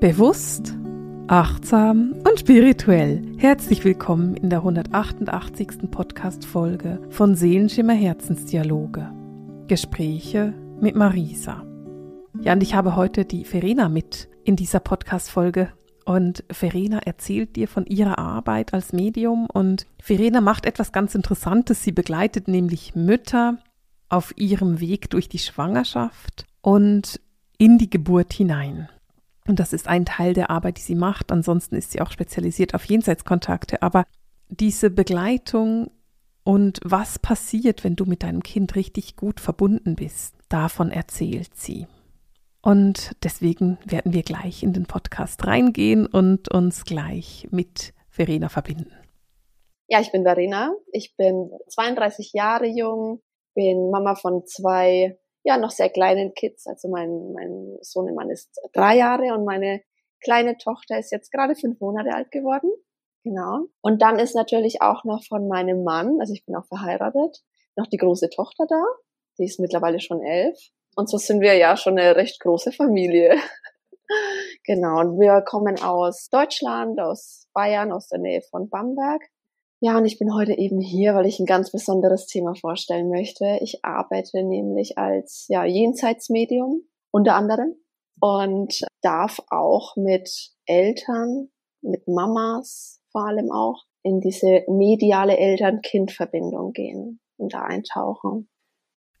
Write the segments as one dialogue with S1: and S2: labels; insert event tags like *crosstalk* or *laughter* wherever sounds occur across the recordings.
S1: Bewusst, achtsam und spirituell. Herzlich willkommen in der 188. Podcast-Folge von Seelenschimmer Herzensdialoge. Gespräche mit Marisa. Ja, und ich habe heute die Verena mit in dieser Podcast-Folge. Und Verena erzählt dir von ihrer Arbeit als Medium. Und Verena macht etwas ganz Interessantes. Sie begleitet nämlich Mütter auf ihrem Weg durch die Schwangerschaft und in die Geburt hinein. Und das ist ein Teil der Arbeit, die sie macht. Ansonsten ist sie auch spezialisiert auf Jenseitskontakte. Aber diese Begleitung und was passiert, wenn du mit deinem Kind richtig gut verbunden bist, davon erzählt sie. Und deswegen werden wir gleich in den Podcast reingehen und uns gleich mit Verena verbinden.
S2: Ja, ich bin Verena. Ich bin 32 Jahre jung, bin Mama von zwei ja noch sehr kleinen Kids. Also mein, mein Sohnemann ist drei Jahre und meine kleine Tochter ist jetzt gerade fünf Monate alt geworden. Genau. Und dann ist natürlich auch noch von meinem Mann, also ich bin auch verheiratet, noch die große Tochter da. Die ist mittlerweile schon elf. Und so sind wir ja schon eine recht große Familie. *laughs* genau. Und wir kommen aus Deutschland, aus Bayern, aus der Nähe von Bamberg. Ja, und ich bin heute eben hier, weil ich ein ganz besonderes Thema vorstellen möchte. Ich arbeite nämlich als ja, Jenseitsmedium unter anderem und darf auch mit Eltern, mit Mamas vor allem auch, in diese mediale Eltern-Kind-Verbindung gehen und da eintauchen.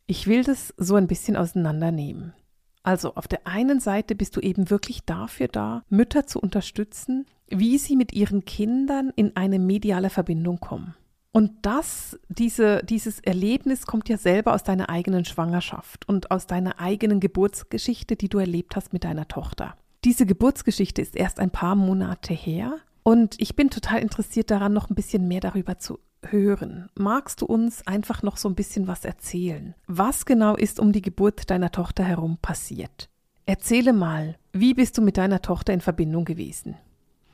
S1: Ich will das so ein bisschen auseinandernehmen. Also auf der einen Seite bist du eben wirklich dafür da, Mütter zu unterstützen, wie sie mit ihren Kindern in eine mediale Verbindung kommen. Und das, diese, dieses Erlebnis kommt ja selber aus deiner eigenen Schwangerschaft und aus deiner eigenen Geburtsgeschichte, die du erlebt hast mit deiner Tochter. Diese Geburtsgeschichte ist erst ein paar Monate her und ich bin total interessiert daran, noch ein bisschen mehr darüber zu hören. Magst du uns einfach noch so ein bisschen was erzählen? Was genau ist um die Geburt deiner Tochter herum passiert? Erzähle mal, wie bist du mit deiner Tochter in Verbindung gewesen?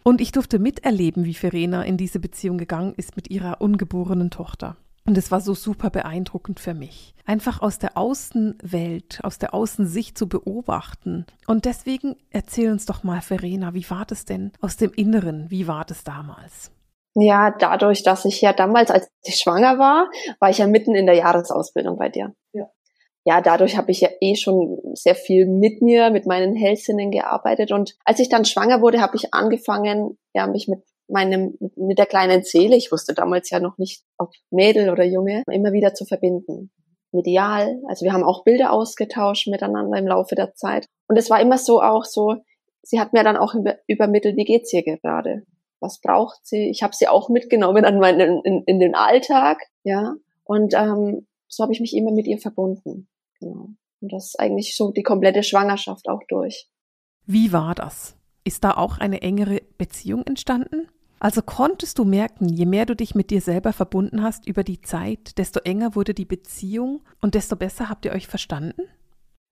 S1: Und ich durfte miterleben, wie Verena in diese Beziehung gegangen ist mit ihrer ungeborenen Tochter. Und es war so super beeindruckend für mich. Einfach aus der Außenwelt, aus der Außensicht zu beobachten. Und deswegen erzähl uns doch mal, Verena, wie war das denn aus dem Inneren? Wie war das damals?
S2: Ja, dadurch, dass ich ja damals, als ich schwanger war, war ich ja mitten in der Jahresausbildung bei dir. Ja dadurch habe ich ja eh schon sehr viel mit mir, mit meinen Hellsinnen gearbeitet. Und als ich dann schwanger wurde, habe ich angefangen, ja, mich mit meinem, mit der kleinen Seele, ich wusste damals ja noch nicht, ob Mädel oder Junge, immer wieder zu verbinden. Medial. Also wir haben auch Bilder ausgetauscht miteinander im Laufe der Zeit. Und es war immer so auch so, sie hat mir dann auch übermittelt, wie geht's ihr gerade? Was braucht sie? Ich habe sie auch mitgenommen an meinen, in, in den Alltag, ja. Und ähm, so habe ich mich immer mit ihr verbunden. Genau. Und das ist eigentlich so die komplette Schwangerschaft auch durch.
S1: Wie war das? Ist da auch eine engere Beziehung entstanden? Also konntest du merken, je mehr du dich mit dir selber verbunden hast über die Zeit, desto enger wurde die Beziehung und desto besser habt ihr euch verstanden?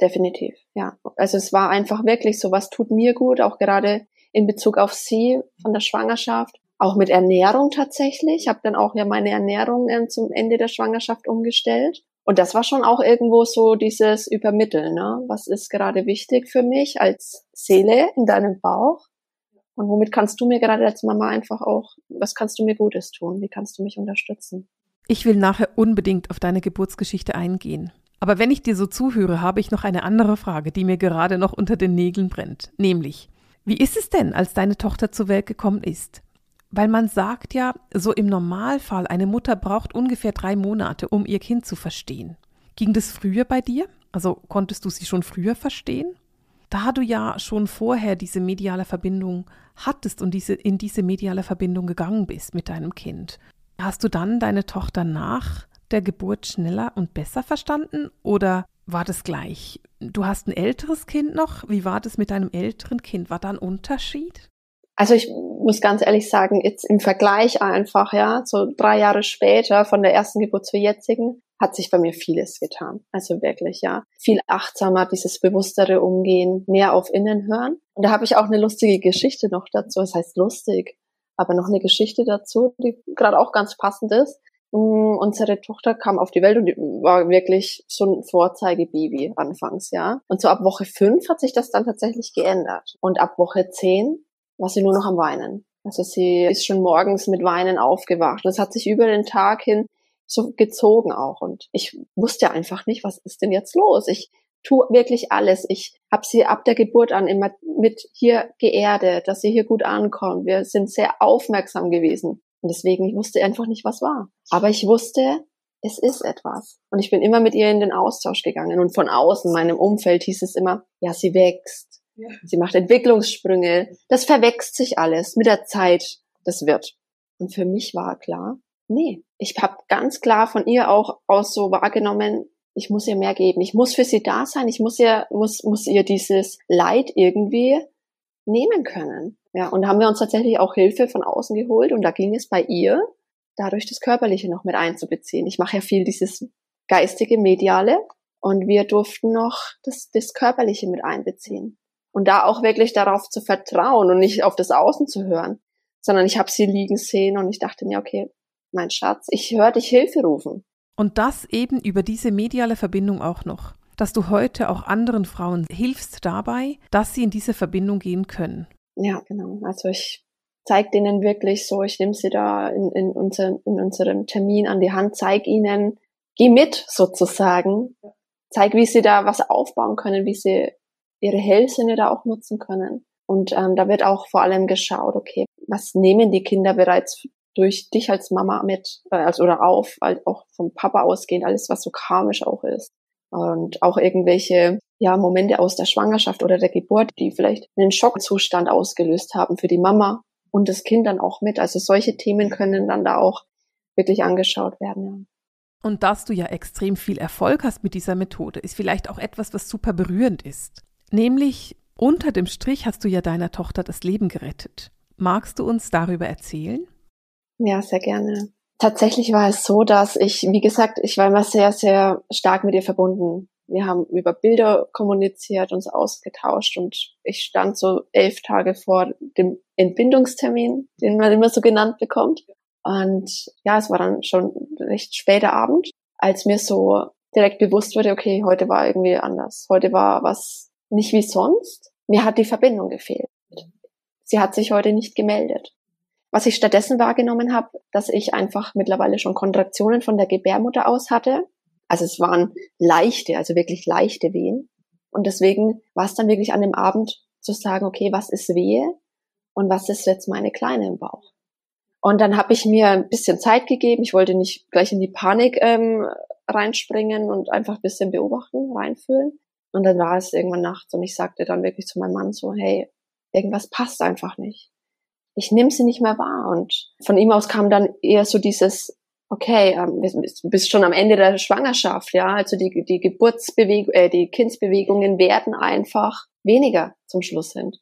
S2: Definitiv, ja. Also es war einfach wirklich so, was tut mir gut, auch gerade in Bezug auf sie von der Schwangerschaft, auch mit Ernährung tatsächlich. Ich habe dann auch ja meine Ernährung äh, zum Ende der Schwangerschaft umgestellt und das war schon auch irgendwo so dieses Übermitteln, ne? Was ist gerade wichtig für mich als Seele in deinem Bauch? Und womit kannst du mir gerade als Mama einfach auch, was kannst du mir Gutes tun? Wie kannst du mich unterstützen?
S1: Ich will nachher unbedingt auf deine Geburtsgeschichte eingehen. Aber wenn ich dir so zuhöre, habe ich noch eine andere Frage, die mir gerade noch unter den Nägeln brennt. Nämlich, wie ist es denn, als deine Tochter zur Welt gekommen ist? Weil man sagt ja, so im Normalfall, eine Mutter braucht ungefähr drei Monate, um ihr Kind zu verstehen. Ging das früher bei dir? Also konntest du sie schon früher verstehen? Da du ja schon vorher diese mediale Verbindung hattest und diese, in diese mediale Verbindung gegangen bist mit deinem Kind, hast du dann deine Tochter nach der Geburt schneller und besser verstanden oder war das gleich? Du hast ein älteres Kind noch. Wie war das mit deinem älteren Kind? War da ein Unterschied?
S2: Also ich muss ganz ehrlich sagen, jetzt im Vergleich einfach, ja, so drei Jahre später von der ersten Geburt zur jetzigen, hat sich bei mir vieles getan. Also wirklich, ja. Viel achtsamer, dieses bewusstere Umgehen, mehr auf Innen hören. Und da habe ich auch eine lustige Geschichte noch dazu. Das heißt lustig, aber noch eine Geschichte dazu, die gerade auch ganz passend ist. Mm, unsere Tochter kam auf die Welt und war wirklich so ein Vorzeigebaby anfangs, ja. Und so ab Woche fünf hat sich das dann tatsächlich geändert. Und ab Woche zehn war sie nur noch am Weinen. Also sie ist schon morgens mit Weinen aufgewacht. Es hat sich über den Tag hin so gezogen auch. Und ich wusste einfach nicht, was ist denn jetzt los? Ich tue wirklich alles. Ich habe sie ab der Geburt an immer mit hier geerdet, dass sie hier gut ankommt. Wir sind sehr aufmerksam gewesen. Und deswegen, ich wusste einfach nicht, was war. Aber ich wusste, es ist etwas. Und ich bin immer mit ihr in den Austausch gegangen. Und von außen, meinem Umfeld, hieß es immer, ja, sie wächst. Ja. Sie macht Entwicklungssprünge. Das verwächst sich alles mit der Zeit. Das wird. Und für mich war klar, nee, ich habe ganz klar von ihr auch aus so wahrgenommen, ich muss ihr mehr geben. Ich muss für sie da sein. Ich muss ihr, muss, muss ihr dieses Leid irgendwie nehmen können. Ja, und haben wir uns tatsächlich auch Hilfe von außen geholt und da ging es bei ihr, dadurch das Körperliche noch mit einzubeziehen. Ich mache ja viel dieses geistige, mediale und wir durften noch das, das Körperliche mit einbeziehen. Und da auch wirklich darauf zu vertrauen und nicht auf das Außen zu hören, sondern ich habe sie liegen sehen und ich dachte mir, okay, mein Schatz, ich höre dich Hilfe rufen.
S3: Und das eben über diese mediale Verbindung auch noch, dass du heute auch anderen Frauen hilfst dabei, dass sie in diese Verbindung gehen können.
S2: Ja, genau. Also ich zeige denen wirklich so, ich nehme sie da in, in, unser, in unserem Termin an die Hand, zeige ihnen, geh mit sozusagen, zeig, wie sie da was aufbauen können, wie sie ihre Hellsinne da auch nutzen können. Und ähm, da wird auch vor allem geschaut, okay, was nehmen die Kinder bereits durch dich als Mama mit, äh, also oder auf, halt auch vom Papa ausgehend, alles was so karmisch auch ist. Und auch irgendwelche ja, Momente aus der Schwangerschaft oder der Geburt, die vielleicht einen Schockzustand ausgelöst haben für die Mama und das Kind dann auch mit. Also solche Themen können dann da auch wirklich angeschaut werden. Ja.
S3: Und dass du ja extrem viel Erfolg hast mit dieser Methode, ist vielleicht auch etwas, was super berührend ist. Nämlich unter dem Strich hast du ja deiner Tochter das Leben gerettet. Magst du uns darüber erzählen?
S2: Ja, sehr gerne. Tatsächlich war es so, dass ich, wie gesagt, ich war immer sehr, sehr stark mit ihr verbunden. Wir haben über Bilder kommuniziert, uns ausgetauscht und ich stand so elf Tage vor dem Entbindungstermin, den man immer so genannt bekommt. Und ja, es war dann schon recht später Abend, als mir so direkt bewusst wurde, okay, heute war irgendwie anders. Heute war was nicht wie sonst. Mir hat die Verbindung gefehlt. Sie hat sich heute nicht gemeldet. Was ich stattdessen wahrgenommen habe, dass ich einfach mittlerweile schon Kontraktionen von der Gebärmutter aus hatte. Also es waren leichte, also wirklich leichte Wehen. Und deswegen war es dann wirklich an dem Abend zu sagen, okay, was ist Wehe und was ist jetzt meine Kleine im Bauch? Und dann habe ich mir ein bisschen Zeit gegeben. Ich wollte nicht gleich in die Panik ähm, reinspringen und einfach ein bisschen beobachten, reinfühlen. Und dann war es irgendwann nachts und ich sagte dann wirklich zu meinem Mann so, hey, irgendwas passt einfach nicht ich nehme sie nicht mehr wahr. Und von ihm aus kam dann eher so dieses, okay, ähm, du bist schon am Ende der Schwangerschaft, ja, also die, die Geburtsbewegung, äh, die Kindsbewegungen werden einfach weniger zum Schluss sind.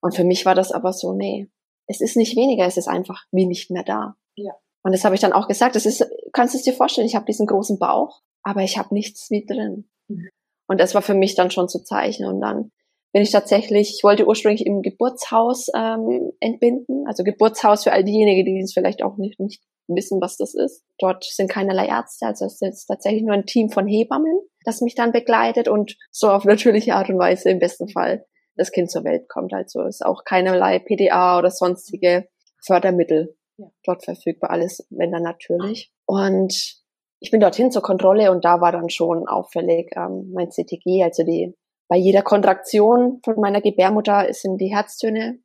S2: Und für mich war das aber so, nee, es ist nicht weniger, es ist einfach wie nicht mehr da. Ja. Und das habe ich dann auch gesagt, das ist, kannst du es dir vorstellen, ich habe diesen großen Bauch, aber ich habe nichts wie drin. Mhm. Und das war für mich dann schon zu zeichnen. Und dann bin ich tatsächlich, ich wollte ursprünglich im Geburtshaus ähm, entbinden. Also Geburtshaus für all diejenigen, die es vielleicht auch nicht, nicht wissen, was das ist. Dort sind keinerlei Ärzte, also es ist tatsächlich nur ein Team von Hebammen, das mich dann begleitet und so auf natürliche Art und Weise im besten Fall das Kind zur Welt kommt. Also ist auch keinerlei PDA oder sonstige Fördermittel ja. dort verfügbar. Alles, wenn dann natürlich. Und ich bin dorthin zur Kontrolle und da war dann schon auffällig ähm, mein CTG, also die bei jeder Kontraktion von meiner Gebärmutter sind die Herztöne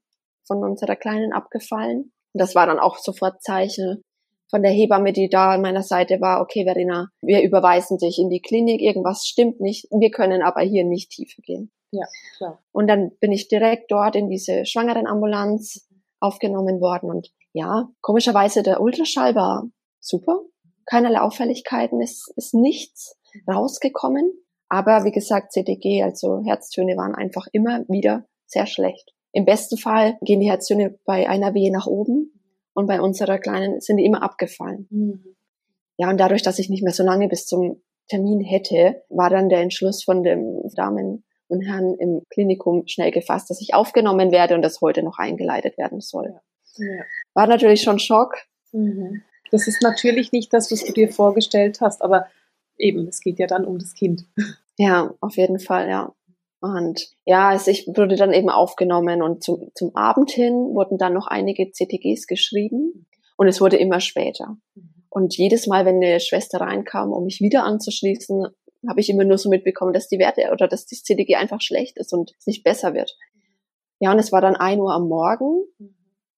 S2: von unserer Kleinen abgefallen. Und das war dann auch sofort Zeichen von der Hebamme, die da an meiner Seite war, okay, Verena, wir überweisen dich in die Klinik, irgendwas stimmt nicht, wir können aber hier nicht tiefer gehen. Ja, klar. Und dann bin ich direkt dort in diese Schwangerenambulanz aufgenommen worden und ja, komischerweise der Ultraschall war super, keinerlei Auffälligkeiten, ist, ist nichts rausgekommen. Aber wie gesagt, CTG, also Herztöne waren einfach immer wieder sehr schlecht. Im besten Fall gehen die Herztöne bei einer Wehe nach oben und bei unserer kleinen sind die immer abgefallen. Mhm. Ja, und dadurch, dass ich nicht mehr so lange bis zum Termin hätte, war dann der Entschluss von dem Damen und Herrn im Klinikum schnell gefasst, dass ich aufgenommen werde und das heute noch eingeleitet werden soll. Ja. War natürlich schon Schock. Mhm.
S3: Das ist natürlich nicht das, was du dir vorgestellt hast, aber eben, es geht ja dann um das Kind.
S2: Ja, auf jeden Fall, ja. Und ja, also ich wurde dann eben aufgenommen und zum, zum Abend hin wurden dann noch einige CTGs geschrieben und es wurde immer später. Und jedes Mal, wenn eine Schwester reinkam, um mich wieder anzuschließen, habe ich immer nur so mitbekommen, dass die Werte oder dass das CTG einfach schlecht ist und es nicht besser wird. Ja, und es war dann ein Uhr am Morgen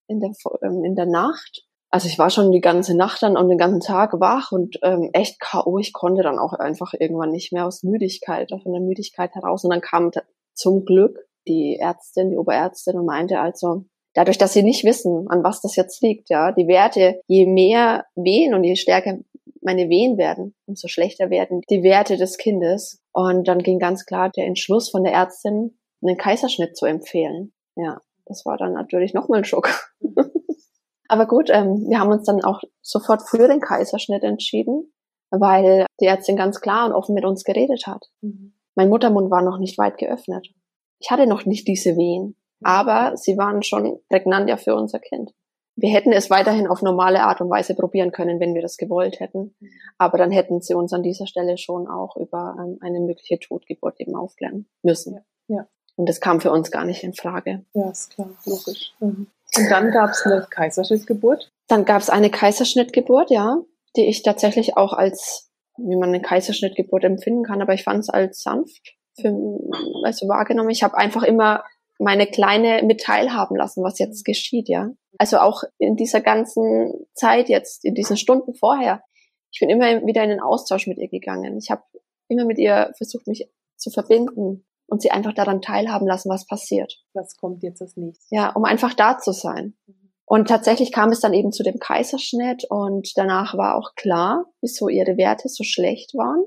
S2: in der, ähm, in der Nacht. Also ich war schon die ganze Nacht dann und den ganzen Tag wach und ähm, echt K.O. Ich konnte dann auch einfach irgendwann nicht mehr aus Müdigkeit, von der Müdigkeit heraus. Und dann kam zum Glück die Ärztin, die Oberärztin und meinte also, dadurch, dass sie nicht wissen, an was das jetzt liegt, ja, die Werte, je mehr Wehen und je stärker meine Wehen werden, umso schlechter werden die Werte des Kindes. Und dann ging ganz klar der Entschluss von der Ärztin, einen Kaiserschnitt zu empfehlen. Ja, das war dann natürlich nochmal ein Schock. *laughs* Aber gut, ähm, wir haben uns dann auch sofort für den Kaiserschnitt entschieden, weil die Ärztin ganz klar und offen mit uns geredet hat. Mhm. Mein Muttermund war noch nicht weit geöffnet. Ich hatte noch nicht diese Wehen, aber sie waren schon prägnant ja für unser Kind. Wir hätten es weiterhin auf normale Art und Weise probieren können, wenn wir das gewollt hätten. Mhm. Aber dann hätten sie uns an dieser Stelle schon auch über ähm, eine mögliche Totgeburt eben aufklären müssen. Ja. ja. Und das kam für uns gar nicht in Frage.
S3: Ja, ist klar, logisch. Mhm. Und dann gab es eine Kaiserschnittgeburt?
S2: Dann gab es eine Kaiserschnittgeburt, ja, die ich tatsächlich auch als, wie man eine Kaiserschnittgeburt empfinden kann, aber ich fand es als sanft für, also wahrgenommen. Ich habe einfach immer meine Kleine mit teilhaben lassen, was jetzt geschieht, ja. Also auch in dieser ganzen Zeit jetzt, in diesen Stunden vorher, ich bin immer wieder in den Austausch mit ihr gegangen. Ich habe immer mit ihr versucht, mich zu verbinden, und sie einfach daran teilhaben lassen, was passiert.
S3: Was kommt jetzt als nächstes?
S2: Ja, um einfach da zu sein. Mhm. Und tatsächlich kam es dann eben zu dem Kaiserschnitt und danach war auch klar, wieso ihre Werte so schlecht waren,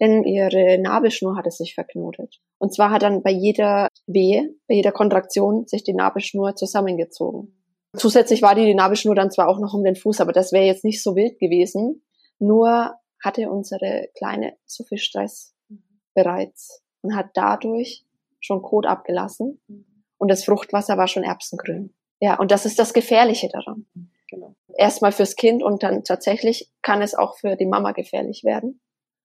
S2: denn ihre Nabelschnur hatte sich verknotet. Und zwar hat dann bei jeder Wehe, bei jeder Kontraktion sich die Nabelschnur zusammengezogen. Zusätzlich war die, die Nabelschnur dann zwar auch noch um den Fuß, aber das wäre jetzt nicht so wild gewesen. Nur hatte unsere Kleine so viel Stress mhm. bereits und hat dadurch schon Kot abgelassen. Mhm. Und das Fruchtwasser war schon erbsengrün. Ja, und das ist das Gefährliche daran. Genau. Erstmal fürs Kind und dann tatsächlich kann es auch für die Mama gefährlich werden.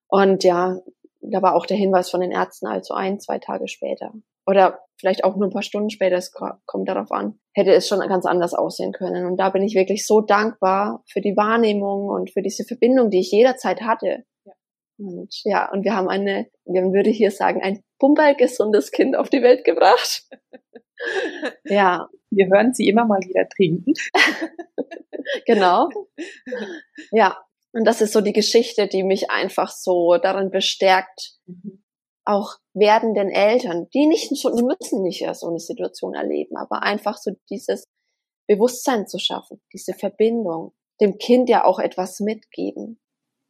S2: Und ja, da war auch der Hinweis von den Ärzten, also ein, zwei Tage später. Oder vielleicht auch nur ein paar Stunden später, es kommt darauf an, hätte es schon ganz anders aussehen können. Und da bin ich wirklich so dankbar für die Wahrnehmung und für diese Verbindung, die ich jederzeit hatte. Und ja, und wir haben eine, man würde hier sagen, ein pumpergesundes Kind auf die Welt gebracht. *laughs*
S3: ja. Wir hören sie immer mal wieder trinken. *laughs*
S2: genau. Ja. Und das ist so die Geschichte, die mich einfach so darin bestärkt, mhm. auch werdenden Eltern, die nicht so, die müssen nicht so eine Situation erleben, aber einfach so dieses Bewusstsein zu schaffen, diese Verbindung, dem Kind ja auch etwas mitgeben.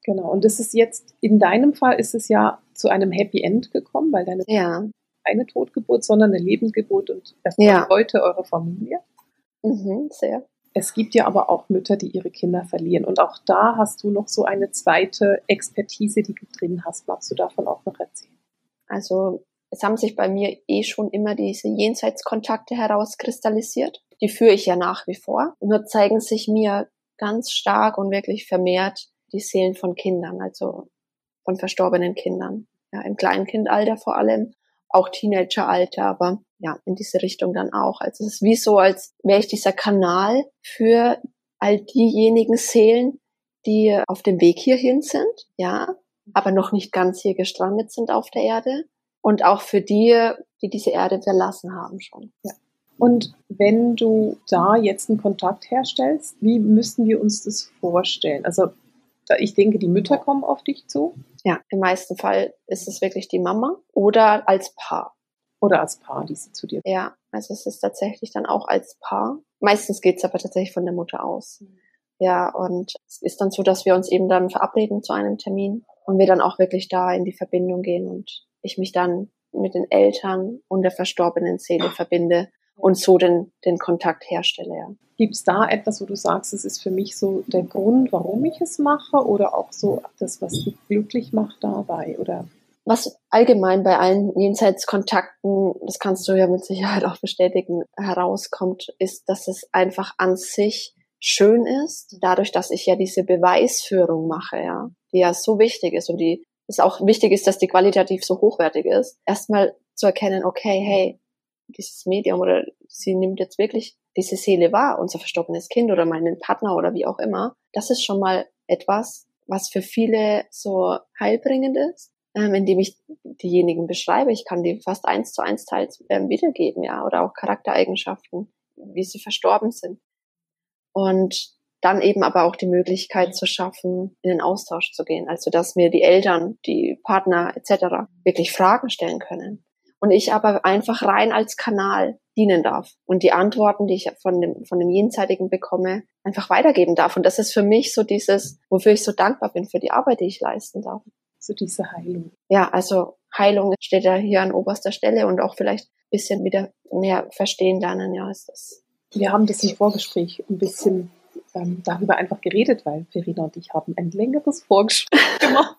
S3: Genau. Und das ist jetzt, in deinem Fall ist es ja zu einem Happy End gekommen, weil deine ja. keine Totgeburt, sondern eine Lebensgeburt und erfreut ja. heute eure Familie.
S2: Mhm, sehr.
S3: Es gibt ja aber auch Mütter, die ihre Kinder verlieren. Und auch da hast du noch so eine zweite Expertise, die du drin hast. Magst du davon auch noch erzählen?
S2: Also es haben sich bei mir eh schon immer diese Jenseitskontakte herauskristallisiert. Die führe ich ja nach wie vor. Nur zeigen sich mir ganz stark und wirklich vermehrt die Seelen von Kindern, also von verstorbenen Kindern. Ja, im Kleinkindalter vor allem, auch Teenageralter, aber ja, in diese Richtung dann auch. Also es ist wie so, als wäre ich dieser Kanal für all diejenigen Seelen, die auf dem Weg hierhin sind, ja, aber noch nicht ganz hier gestrandet sind auf der Erde. Und auch für die, die diese Erde verlassen haben schon. Ja.
S3: Und wenn du da jetzt einen Kontakt herstellst, wie müssen wir uns das vorstellen? Also ich denke, die Mütter kommen auf dich zu.
S2: Ja, im meisten Fall ist es wirklich die Mama oder als Paar.
S3: Oder als Paar, die sie zu dir.
S2: Ja, also es ist tatsächlich dann auch als Paar. Meistens geht es aber tatsächlich von der Mutter aus. Mhm. Ja, und es ist dann so, dass wir uns eben dann verabreden zu einem Termin und wir dann auch wirklich da in die Verbindung gehen und ich mich dann mit den Eltern und der verstorbenen Seele verbinde und so den, den Kontakt herstelle. Ja.
S3: Gibt es da etwas, wo du sagst, es ist für mich so der Grund, warum ich es mache oder auch so das, was dich glücklich macht dabei? Oder?
S2: Was allgemein bei allen Jenseitskontakten, das kannst du ja mit Sicherheit auch bestätigen, herauskommt, ist, dass es einfach an sich schön ist, dadurch, dass ich ja diese Beweisführung mache, ja, die ja so wichtig ist und die es auch wichtig ist, dass die qualitativ so hochwertig ist, erstmal zu erkennen, okay, hey, dieses Medium oder sie nimmt jetzt wirklich diese Seele wahr, unser verstorbenes Kind oder meinen Partner oder wie auch immer, das ist schon mal etwas, was für viele so heilbringend ist, ähm, indem ich diejenigen beschreibe. Ich kann die fast eins zu eins teils ähm, wiedergeben, ja, oder auch Charaktereigenschaften, wie sie verstorben sind. Und dann eben aber auch die Möglichkeit zu schaffen, in den Austausch zu gehen. Also dass mir die Eltern, die Partner etc. wirklich Fragen stellen können. Und ich aber einfach rein als Kanal dienen darf und die Antworten, die ich von dem, von dem Jenseitigen bekomme, einfach weitergeben darf. Und das ist für mich so dieses, wofür ich so dankbar bin für die Arbeit, die ich leisten darf.
S3: So diese Heilung.
S2: Ja, also Heilung steht ja hier an oberster Stelle und auch vielleicht ein bisschen wieder mehr verstehen lernen, ja, ist das.
S3: Wir haben das im Vorgespräch ein bisschen ähm, darüber einfach geredet, weil Verena und ich haben ein längeres Vorgespräch *laughs* gemacht.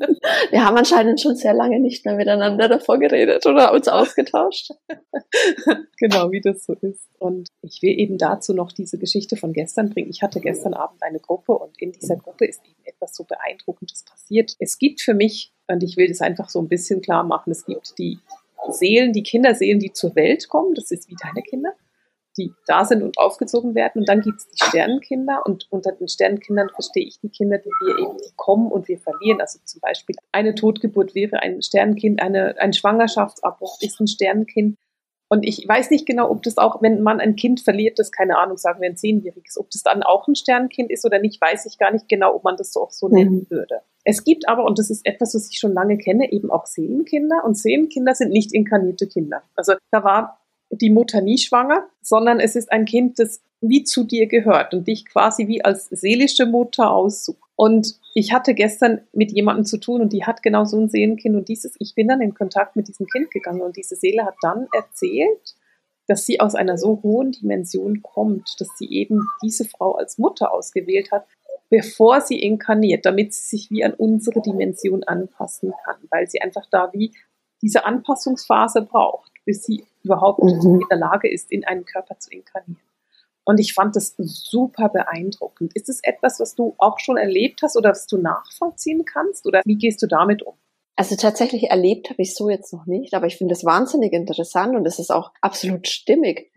S3: *laughs*
S2: Wir haben anscheinend schon sehr lange nicht mehr miteinander davor geredet oder uns ausgetauscht. *laughs*
S3: genau, wie das so ist. Und ich will eben dazu noch diese Geschichte von gestern bringen. Ich hatte gestern Abend eine Gruppe und in dieser Gruppe ist eben etwas so Beeindruckendes passiert. Es gibt für mich, und ich will das einfach so ein bisschen klar machen, es gibt die Seelen, die Kinderseelen, die zur Welt kommen. Das ist wie deine Kinder die da sind und aufgezogen werden. Und dann gibt es die Sternenkinder und unter den Sternenkindern verstehe ich die Kinder, die wir eben die kommen und wir verlieren. Also zum Beispiel eine Totgeburt wäre ein Sternenkind, eine, ein Schwangerschaftsabbruch ist ein Sternenkind. Und ich weiß nicht genau, ob das auch, wenn man ein Kind verliert, das keine Ahnung, sagen wir ein Zehnjähriges, ob das dann auch ein Sternenkind ist oder nicht, weiß ich gar nicht genau, ob man das so auch so mhm. nennen würde. Es gibt aber, und das ist etwas, was ich schon lange kenne, eben auch Seelenkinder. Und Seelenkinder sind nicht inkarnierte Kinder. Also da war die Mutter nie schwanger, sondern es ist ein Kind, das wie zu dir gehört und dich quasi wie als seelische Mutter aussucht. Und ich hatte gestern mit jemandem zu tun und die hat genau so ein Seelenkind und dieses, ich bin dann in Kontakt mit diesem Kind gegangen und diese Seele hat dann erzählt, dass sie aus einer so hohen Dimension kommt, dass sie eben diese Frau als Mutter ausgewählt hat, bevor sie inkarniert, damit sie sich wie an unsere Dimension anpassen kann, weil sie einfach da wie diese Anpassungsphase braucht, bis sie überhaupt mhm. in der Lage ist, in einen Körper zu inkarnieren. Und ich fand das super beeindruckend. Ist es etwas, was du auch schon erlebt hast oder was du nachvollziehen kannst? Oder wie gehst du damit um?
S2: Also tatsächlich erlebt habe ich so jetzt noch nicht, aber ich finde es wahnsinnig interessant und es ist auch absolut stimmig.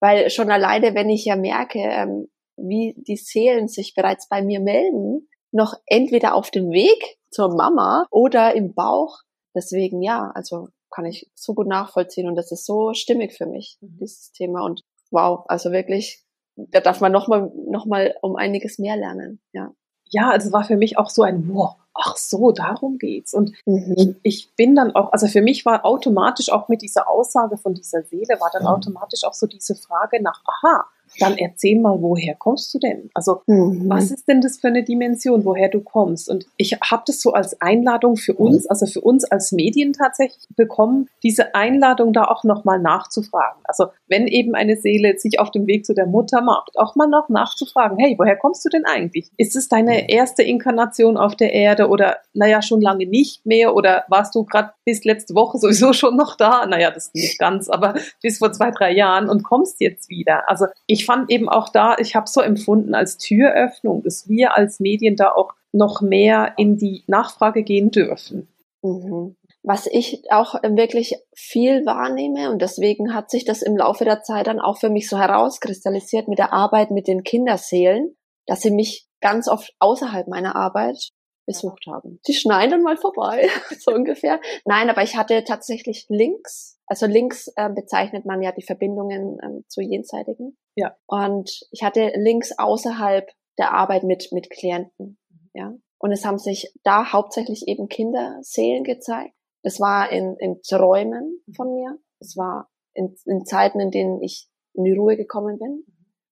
S2: Weil schon alleine, wenn ich ja merke, ähm, wie die Seelen sich bereits bei mir melden, noch entweder auf dem Weg zur Mama oder im Bauch. Deswegen ja, also kann ich so gut nachvollziehen und das ist so stimmig für mich, mhm. dieses Thema. Und wow, also wirklich, da darf man nochmal noch mal um einiges mehr lernen, ja.
S3: Ja, also war für mich auch so ein, wow, ach so, darum geht's. Und mhm. ich, ich, bin dann auch, also für mich war automatisch auch mit dieser Aussage von dieser Seele, war dann mhm. automatisch auch so diese Frage nach, aha, dann erzähl mal, woher kommst du denn? Also mhm. was ist denn das für eine Dimension, woher du kommst? Und ich habe das so als Einladung für uns, also für uns als Medien tatsächlich bekommen, diese Einladung da auch nochmal nachzufragen. Also wenn eben eine Seele sich auf dem Weg zu der Mutter macht, auch mal noch nachzufragen, hey, woher kommst du denn eigentlich? Ist es deine erste Inkarnation auf der Erde oder naja, schon lange nicht mehr oder warst du gerade bis letzte Woche sowieso schon noch da? Naja, das nicht ganz, aber bis vor zwei, drei Jahren und kommst jetzt wieder. Also ich fand eben auch da, ich habe so empfunden als Türöffnung, dass wir als Medien da auch noch mehr in die Nachfrage gehen dürfen.
S2: Mhm. Was ich auch wirklich viel wahrnehme und deswegen hat sich das im Laufe der Zeit dann auch für mich so herauskristallisiert mit der Arbeit mit den Kinderseelen, dass sie mich ganz oft außerhalb meiner Arbeit besucht haben. Die schneiden dann mal vorbei, *laughs* so ungefähr. Nein, aber ich hatte tatsächlich Links. Also links äh, bezeichnet man ja die Verbindungen ähm, zu jenseitigen.
S3: Ja.
S2: Und ich hatte Links außerhalb der Arbeit mit, mit Klienten. Ja. Und es haben sich da hauptsächlich eben Kinderseelen gezeigt. Es war in, in Träumen von mir. Es war in, in Zeiten, in denen ich in die Ruhe gekommen bin.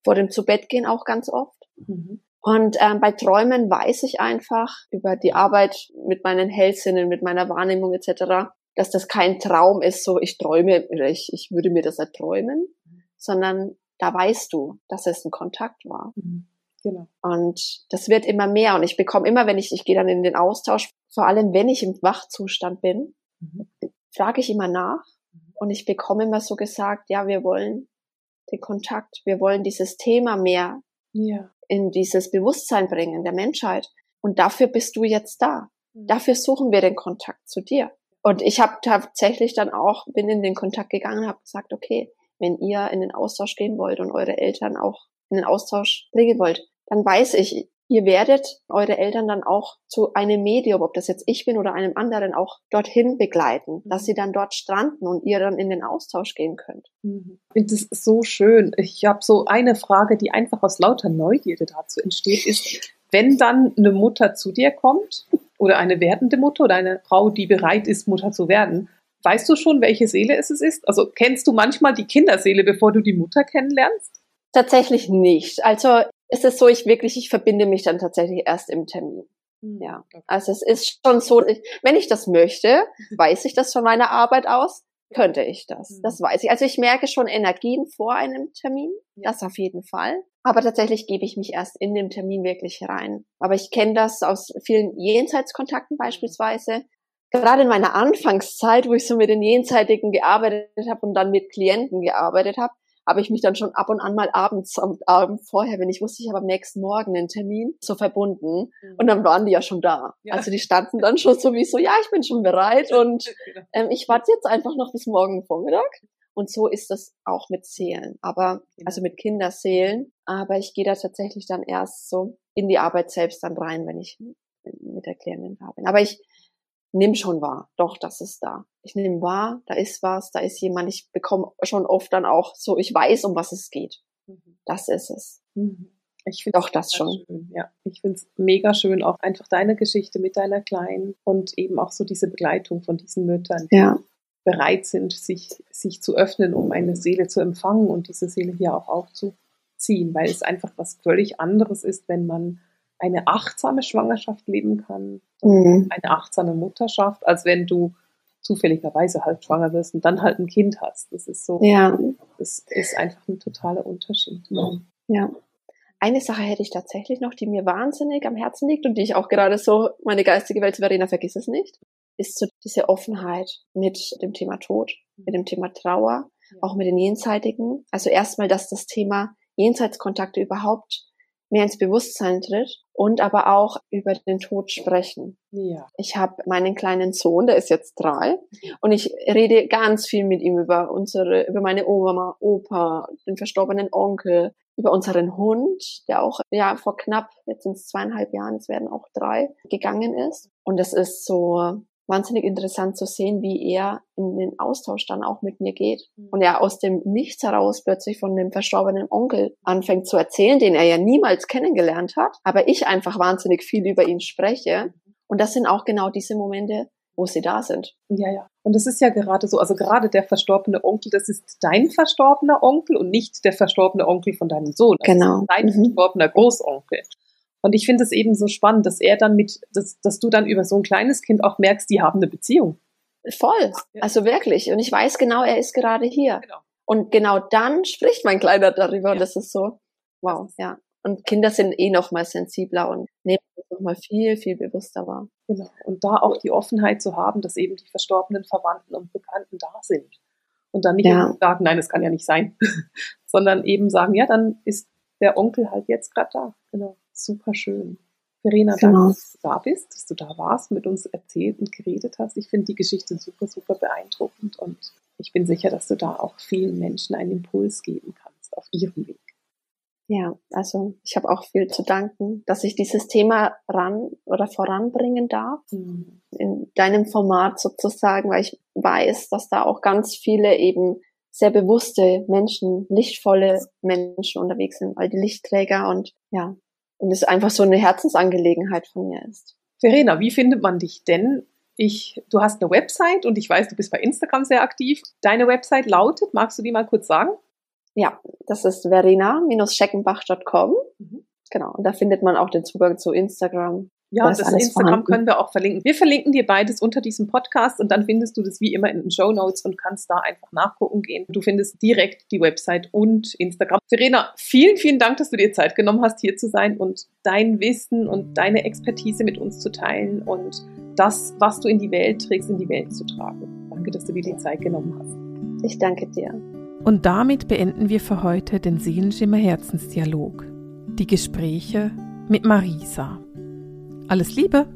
S2: Vor dem Zubettgehen auch ganz oft. Mhm. Und ähm, bei Träumen weiß ich einfach über die Arbeit mit meinen Hellsinnen, mit meiner Wahrnehmung etc., dass das kein Traum ist, so ich träume oder ich, ich würde mir das erträumen, sondern da weißt du, dass es ein Kontakt war. Mhm.
S3: Genau.
S2: Und das wird immer mehr und ich bekomme immer, wenn ich, ich gehe dann in den Austausch, vor allem wenn ich im Wachzustand bin, mhm. frage ich immer nach mhm. und ich bekomme immer so gesagt, ja, wir wollen den Kontakt, wir wollen dieses Thema mehr ja. in dieses Bewusstsein bringen der Menschheit. Und dafür bist du jetzt da. Mhm. Dafür suchen wir den Kontakt zu dir. Und ich habe tatsächlich dann auch, bin in den Kontakt gegangen und habe gesagt, okay, wenn ihr in den Austausch gehen wollt und eure Eltern auch in den Austausch bringen wollt, dann weiß ich, ihr werdet eure Eltern dann auch zu einem Medium, ob das jetzt ich bin oder einem anderen, auch dorthin begleiten, dass sie dann dort stranden und ihr dann in den Austausch gehen könnt.
S3: Mhm. Ich finde das so schön. Ich habe so eine Frage, die einfach aus lauter Neugierde dazu entsteht, ist, wenn dann eine Mutter zu dir kommt oder eine werdende Mutter oder eine Frau, die bereit ist, Mutter zu werden, weißt du schon, welche Seele es ist? Also kennst du manchmal die Kinderseele, bevor du die Mutter kennenlernst?
S2: Tatsächlich nicht. Also es ist so, ich wirklich, ich verbinde mich dann tatsächlich erst im Termin. Hm, ja, also es ist schon so, wenn ich das möchte, weiß ich das von meiner Arbeit aus, könnte ich das. Das weiß ich. Also ich merke schon Energien vor einem Termin, das auf jeden Fall. Aber tatsächlich gebe ich mich erst in dem Termin wirklich rein. Aber ich kenne das aus vielen Jenseitskontakten hm. beispielsweise. Gerade in meiner Anfangszeit, wo ich so mit den Jenseitigen gearbeitet habe und dann mit Klienten gearbeitet habe, habe ich mich dann schon ab und an mal abends am Abend vorher, wenn ich wusste, ich habe am nächsten Morgen einen Termin, so verbunden. Mhm. Und dann waren die ja schon da. Ja. Also die standen dann schon so wie so, ja, ich bin schon bereit *laughs* und genau. ähm, ich warte jetzt einfach noch bis morgen Vormittag. Und so ist das auch mit Seelen, aber genau. also mit Kinderseelen. Aber ich gehe da tatsächlich dann erst so in die Arbeit selbst dann rein, wenn ich mit der Klientin da bin. Aber ich nimm schon wahr, doch, das ist da. Ich nehme wahr, da ist was, da ist jemand, ich bekomme schon oft dann auch so, ich weiß, um was es geht. Mhm. Das ist es. Mhm.
S3: Ich finde auch das schon. Schön, ja. Ich finde es mega schön, auch einfach deine Geschichte mit deiner Kleinen und eben auch so diese Begleitung von diesen Müttern, die ja. bereit sind, sich, sich zu öffnen, um eine Seele zu empfangen und diese Seele hier auch aufzuziehen, weil es einfach was völlig anderes ist, wenn man eine achtsame Schwangerschaft leben kann, mhm. eine achtsame Mutterschaft, als wenn du zufälligerweise halt schwanger wirst und dann halt ein Kind hast. Das ist so, ja. das ist einfach ein totaler Unterschied.
S2: Ja. Eine Sache hätte ich tatsächlich noch, die mir wahnsinnig am Herzen liegt und die ich auch gerade so, meine geistige Welt, Verena, vergiss es nicht, ist so diese Offenheit mit dem Thema Tod, mit dem Thema Trauer, auch mit den Jenseitigen. Also erstmal, dass das Thema Jenseitskontakte überhaupt mehr ins Bewusstsein tritt und aber auch über den Tod sprechen. Ja. Ich habe meinen kleinen Sohn, der ist jetzt drei, und ich rede ganz viel mit ihm über unsere, über meine Oma, Opa, den verstorbenen Onkel, über unseren Hund, der auch ja vor knapp jetzt sind es zweieinhalb Jahren, es werden auch drei gegangen ist. Und das ist so wahnsinnig interessant zu sehen, wie er in den Austausch dann auch mit mir geht. Mhm. Und er aus dem Nichts heraus plötzlich von dem verstorbenen Onkel anfängt zu erzählen, den er ja niemals kennengelernt hat, aber ich einfach wahnsinnig viel über ihn spreche. Mhm. Und das sind auch genau diese Momente, wo sie da sind.
S3: Ja, ja. Und das ist ja gerade so, also gerade der verstorbene Onkel, das ist dein verstorbener Onkel und nicht der verstorbene Onkel von deinem Sohn.
S2: Das genau.
S3: dein mhm. verstorbener Großonkel. Und ich finde es eben so spannend, dass er dann mit, dass, dass du dann über so ein kleines Kind auch merkst, die haben eine Beziehung.
S2: Voll. Also wirklich. Und ich weiß genau, er ist gerade hier. Genau. Und genau dann spricht mein Kleiner darüber. Ja. Und das ist so, wow, ja. Und Kinder sind eh noch mal sensibler und nehmen das noch mal viel, viel bewusster wahr.
S3: Genau. Und da auch die Offenheit zu haben, dass eben die verstorbenen Verwandten und Bekannten da sind. Und dann nicht ja. sagen, nein, das kann ja nicht sein, *laughs* sondern eben sagen, ja, dann ist der Onkel halt jetzt gerade da. Genau super schön. Verena, genau. danke, dass du da bist, dass du da warst, mit uns erzählt und geredet hast. Ich finde die Geschichte super, super beeindruckend und ich bin sicher, dass du da auch vielen Menschen einen Impuls geben kannst auf ihrem Weg.
S2: Ja, also ich habe auch viel zu danken, dass ich dieses Thema ran oder voranbringen darf mhm. in deinem Format sozusagen, weil ich weiß, dass da auch ganz viele eben sehr bewusste Menschen, lichtvolle Menschen unterwegs sind, weil die Lichtträger und ja, und es einfach so eine Herzensangelegenheit von mir ist.
S3: Verena, wie findet man dich denn? Ich, du hast eine Website und ich weiß, du bist bei Instagram sehr aktiv. Deine Website lautet, magst du die mal kurz sagen?
S2: Ja, das ist verena-scheckenbach.com. Mhm. Genau, und da findet man auch den Zugang zu Instagram,
S3: ja, das, das Instagram vorhanden. können wir auch verlinken. Wir verlinken dir beides unter diesem Podcast und dann findest du das wie immer in den Show Notes und kannst da einfach nachgucken gehen. Du findest direkt die Website und Instagram. Verena, vielen, vielen Dank, dass du dir Zeit genommen hast, hier zu sein und dein Wissen und deine Expertise mit uns zu teilen und das, was du in die Welt trägst, in die Welt zu tragen. Danke, dass du dir die Zeit genommen hast.
S2: Ich danke dir.
S3: Und damit beenden wir für heute den Seelenschimmer Herzensdialog.
S1: Die Gespräche mit Marisa. Alles Liebe!